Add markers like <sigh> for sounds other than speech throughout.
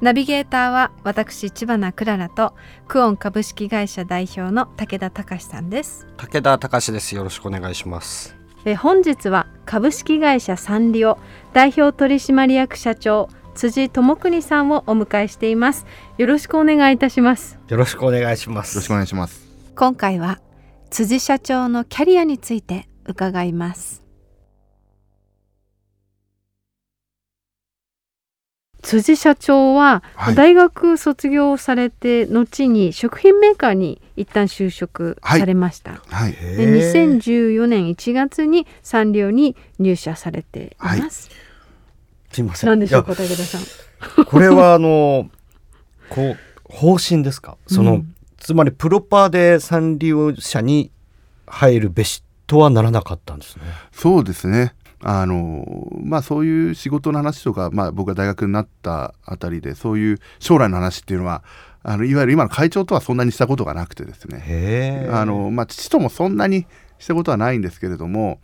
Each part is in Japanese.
ナビゲーターは私千葉なクララとクオン株式会社代表の武田隆さんです。武田隆です。よろしくお願いします。え本日は株式会社サンリオ代表取締役社長辻智邦さんをお迎えしています。よろしくお願いいたします。よろしくお願いします。よろしくお願いします。今回は辻社長のキャリアについて伺います辻社長ははい。大学卒業されて後に食品メーカーに一旦就職されました、はい。で2014年1月にサンリオに入社されています、すいません。何でしょういか武田さん。やこれはあのこう方針ですか？その、うんつまりプロパーでサンリオ社に入るべしとはならなかったんですね。そうですね。あのまあそういう仕事の話とか、まあ、僕が大学になったあたりでそういう将来の話っていうのはあのいわゆる今の会長とはそんなにしたことがなくてですね。あの、まあ、父ともそんなにしたことはないんですけれども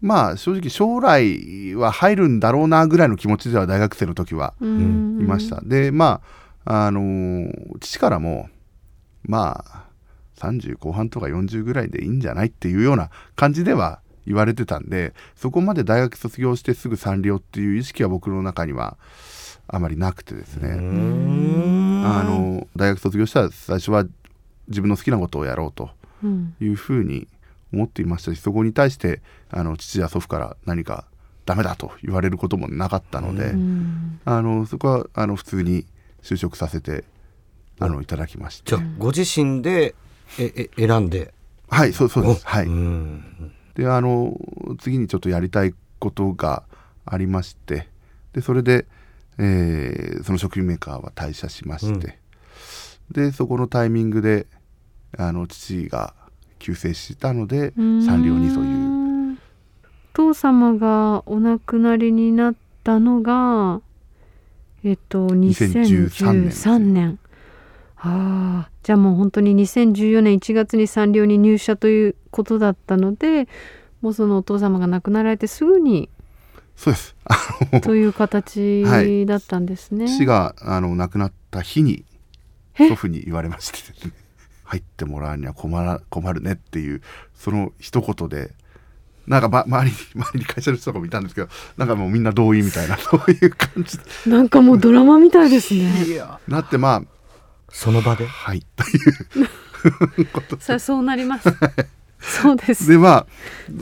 まあ正直将来は入るんだろうなぐらいの気持ちでは大学生の時はうん。いました。でまああの父からもまあ30後半とか40ぐらいでいいんじゃないっていうような感じでは言われてたんでそこまで大学卒業してすぐサンリオっていう意識は僕の中にはあまりなくてですね、あの大学卒業したら最初は自分の好きなことをやろうとうん。いうふうに思っていましたしそこに対してあの父や祖父から何かダメだと言われることもなかったので、うん。あのそこはあの普通に就職させてあのいただきましてじゃあご自身でええ選んで？はいそうそうです。はい、うんであの次にちょっとやりたいことがありましてでそれで、えーその食品メーカーは退社しまして、でそこのタイミングであの父が急逝したのでサンリオにという。う父様がお亡くなりになったのがえっと2013 2013年年ああじゃあもう本当に2014年1月にサンリオに入社ということだったのでもうそのお父様が亡くなられてすぐにそうです。<laughs> という形はいだったんですね。父があの亡くなった日にえ？祖父に言われましてね。<laughs> 入ってもらうには困ら困るねっていうその一言でなんか、ま、周りに周りに会社の人とかもいたんですけどなんかもうみんな同意みたいなそういう感じで。なんかもうドラマみたいですね。なってまあその場で？はい。<laughs> ということさあそうなります。そうです。でま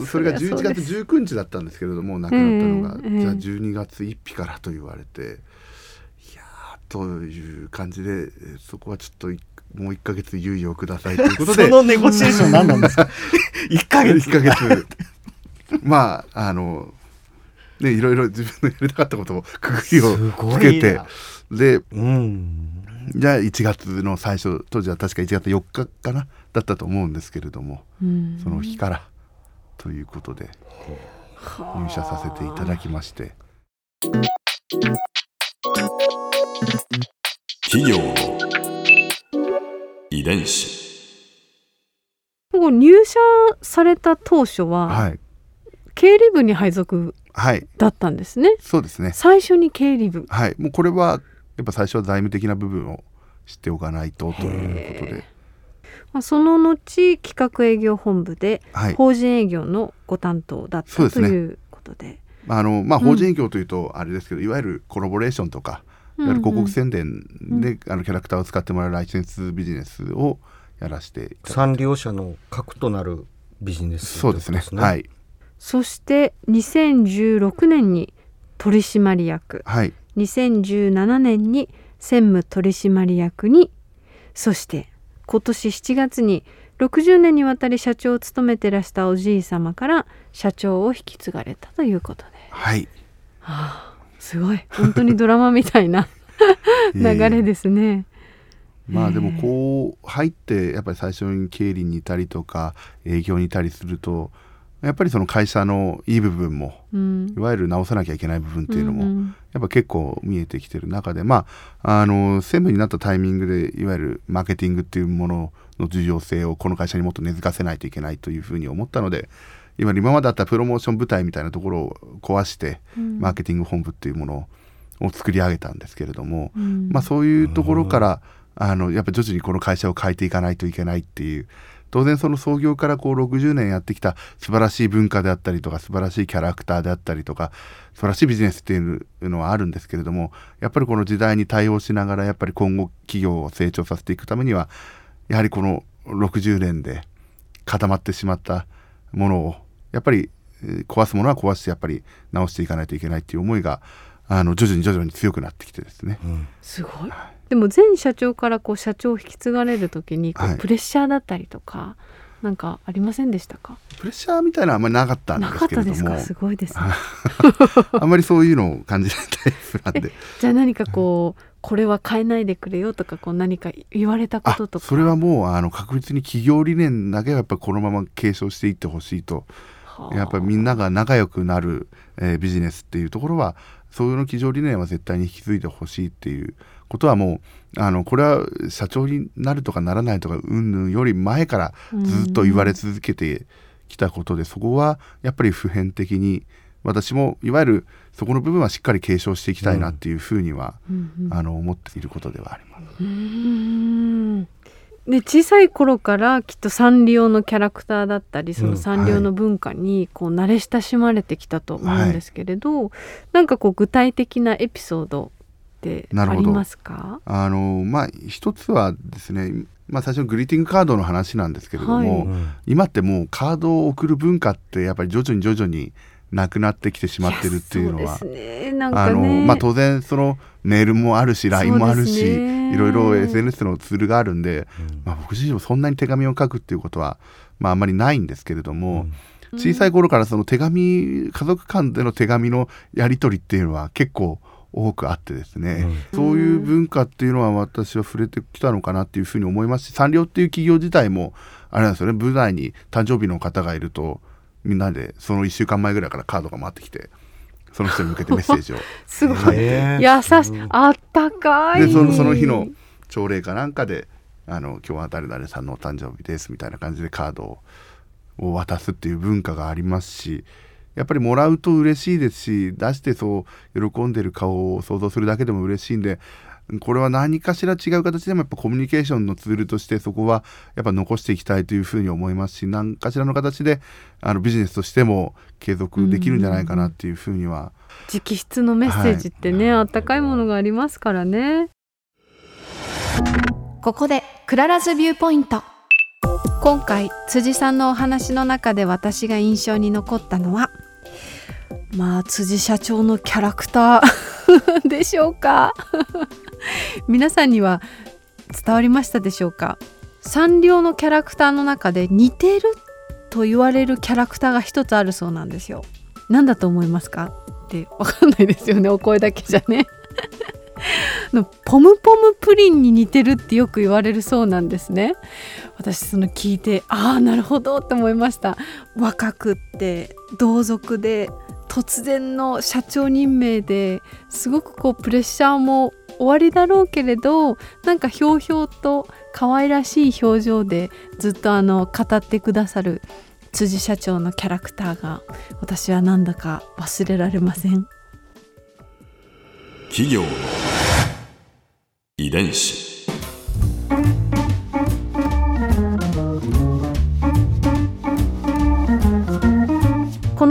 あそれが11そりゃそうで月19日だったんですけれども亡くなったのが、ええじゃあ12月1日からと言われていやーという感じでえーそこはちょっといもう1ヶ月猶予くださいということで。<laughs> そのネゴシエーション何なんですか？<laughs> 一ヶ月。1ヶ月。まああのねいろいろ自分のやりたかったことをくぐりをつけて。でうんじゃあ1月の最初当時は確か1月4日かなだったと思うんですけれどもうん。その日からということで入社させていただきまして。企業の遺伝子。もう入社された当初は、はい。経理部に配属はい。だったんですね。そうですね。最初に経理部。はい。もうこれはやっぱ最初は財務的な部分を知っておかないとということで。まあその後企画営業本部ではい。法人営業のご担当だったそうですね。ということで。あのまあうん。法人営業というとあれですけど、いわゆるコラボレーションとかいわゆる広告宣伝で、あのキャラクターを使ってもらうライセンスビジネスをやらせていただサンリオ社の核となるビジネスそうですね。はい。そして2016年に取締役。はい2017年に専務取締役にそして今年7月に60年にわたり社長を務めてらしたおじい様から社長を引き継がれたということで、はい。はあ、すごい。本当にドラマみたいな <laughs> 流れですね。まあでもこう入ってやっぱり最初に経理にいたりとか営業にいたりするとやっぱりその会社のいい部分も、うん。いわゆる直さなきゃいけない部分っていうのも、うんうん。やっぱ結構見えてきてる中でまああの専務になったタイミングでいわゆるマーケティングっていうものの重要性をこの会社にもっと根付かせないといけないというふうに思ったので今今まであったプロモーション部隊みたいなところを壊して、うん。マーケティング本部っていうものを作り上げたんですけれども、うん。まあ、そういうところからあのやっぱ徐々にこの会社を変えていかないといけないっていう当然その創業からこう60年やってきた素晴らしい文化であったりとか素晴らしいキャラクターであったりとか素晴らしいビジネスっていうのはあるんですけれどもやっぱりこの時代に対応しながらやっぱり今後企業を成長させていくためにはやはりこの60年で固まってしまったものをやっぱりえー壊すものは壊してやっぱり直していかないといけないっていう思いがあの徐々に徐々に強くなってきてですね。すごい。でも前社長からこう社長を引き継がれる時にこうはいプレッシャーだったりとか、なんかありませんでしたか？プレッシャーみたいなあんまりなかったんなかっですけれどもたですか。すごいですね。あんまりそういうのを感じないタイプなんで <laughs> じゃあ何かこうこれは変えないでくれよとかこう何か言われたこあととか？それはもうあの確実に企業理念だけはやっぱりこのまま継承していってほしいとはあやっぱりみんなが仲良くなる、えービジネスっていうところはそういうの企業理念は絶対に引き継いでほしいっていうことはもうあのこれは社長になるとかならないとかうんぬんより前からずっと言われ続けてきたことでそこはやっぱり普遍的に私もいわゆるそこの部分はしっかり継承していきたいなっていうふうには、うんうん。あの思っていることではあります。うーん。で小さい頃からきっとサンリオのキャラクターだったりそのサンリオの文化にこう慣れ親しまれてきたと思うんですけれど、なんかこう具体的なエピソードってありますか？あのまあ一つはですね、まあ、最初のグリーティングカードの話なんですけれども、はい。今ってもうカードを送る文化ってやっぱり徐々に徐々になくなってきてしまってるっていうのはあのまあ、当然そのメールもあるし LINE もあるし、ね。いろいろ SNS のツールがあるんで、まあ、僕自身もそんなに手紙を書くっていうことは、まあ、あんまりないんですけれども、小さい頃からその手紙家族間での手紙のやり取りっていうのは結構多くあってですね、そういう文化っていうのは私は触れてきたのかなっていうふうに思いますしサンリオっていう企業自体もあれなんですよね。舞台に誕生日の方がいるとみんなでその1週間前ぐらいからカードが回ってきてその人に向けてメッセージを。<laughs> すごい。へ優しいあったかい。でそのその日の朝礼かなんかであの「今日は誰々さんのお誕生日です」みたいな感じでカードをを渡すっていう文化がありますしやっぱりもらうと嬉しいですし出してそう喜んでる顔を想像するだけでも嬉しいんでこれは何かしら違う形でもやっぱコミュニケーションのツールとしてそこはやっぱ残していきたいというふうに思いますし何かしらの形であのビジネスとしても継続できるんじゃないかなっていうふうには。直筆のメッセージってね、あったかいものがありますからね。ここで Clara's View Point。今回辻さんのお話の中で私が印象に残ったのはまあ辻社長のキャラクター <laughs> でしょうか？<laughs> 皆さんには伝わりましたでしょうか？サンリオのキャラクターの中で似てると言われるキャラクターが一つあるそうなんですよ。何だと思いますか？ってわかんないですよね。お声だけじゃね。<laughs> のポムポムプリンに似てるってよく言われるそうなんですね。私その聞いてああなるほどって思いました。若くって同族で突然の社長任命ですごくこうプレッシャーも終わりだろうけれどなんかひょうひょうと可愛らしい表情でずっとあの語ってくださる辻社長のキャラクターが私はなんだか忘れられません。企業遺伝子。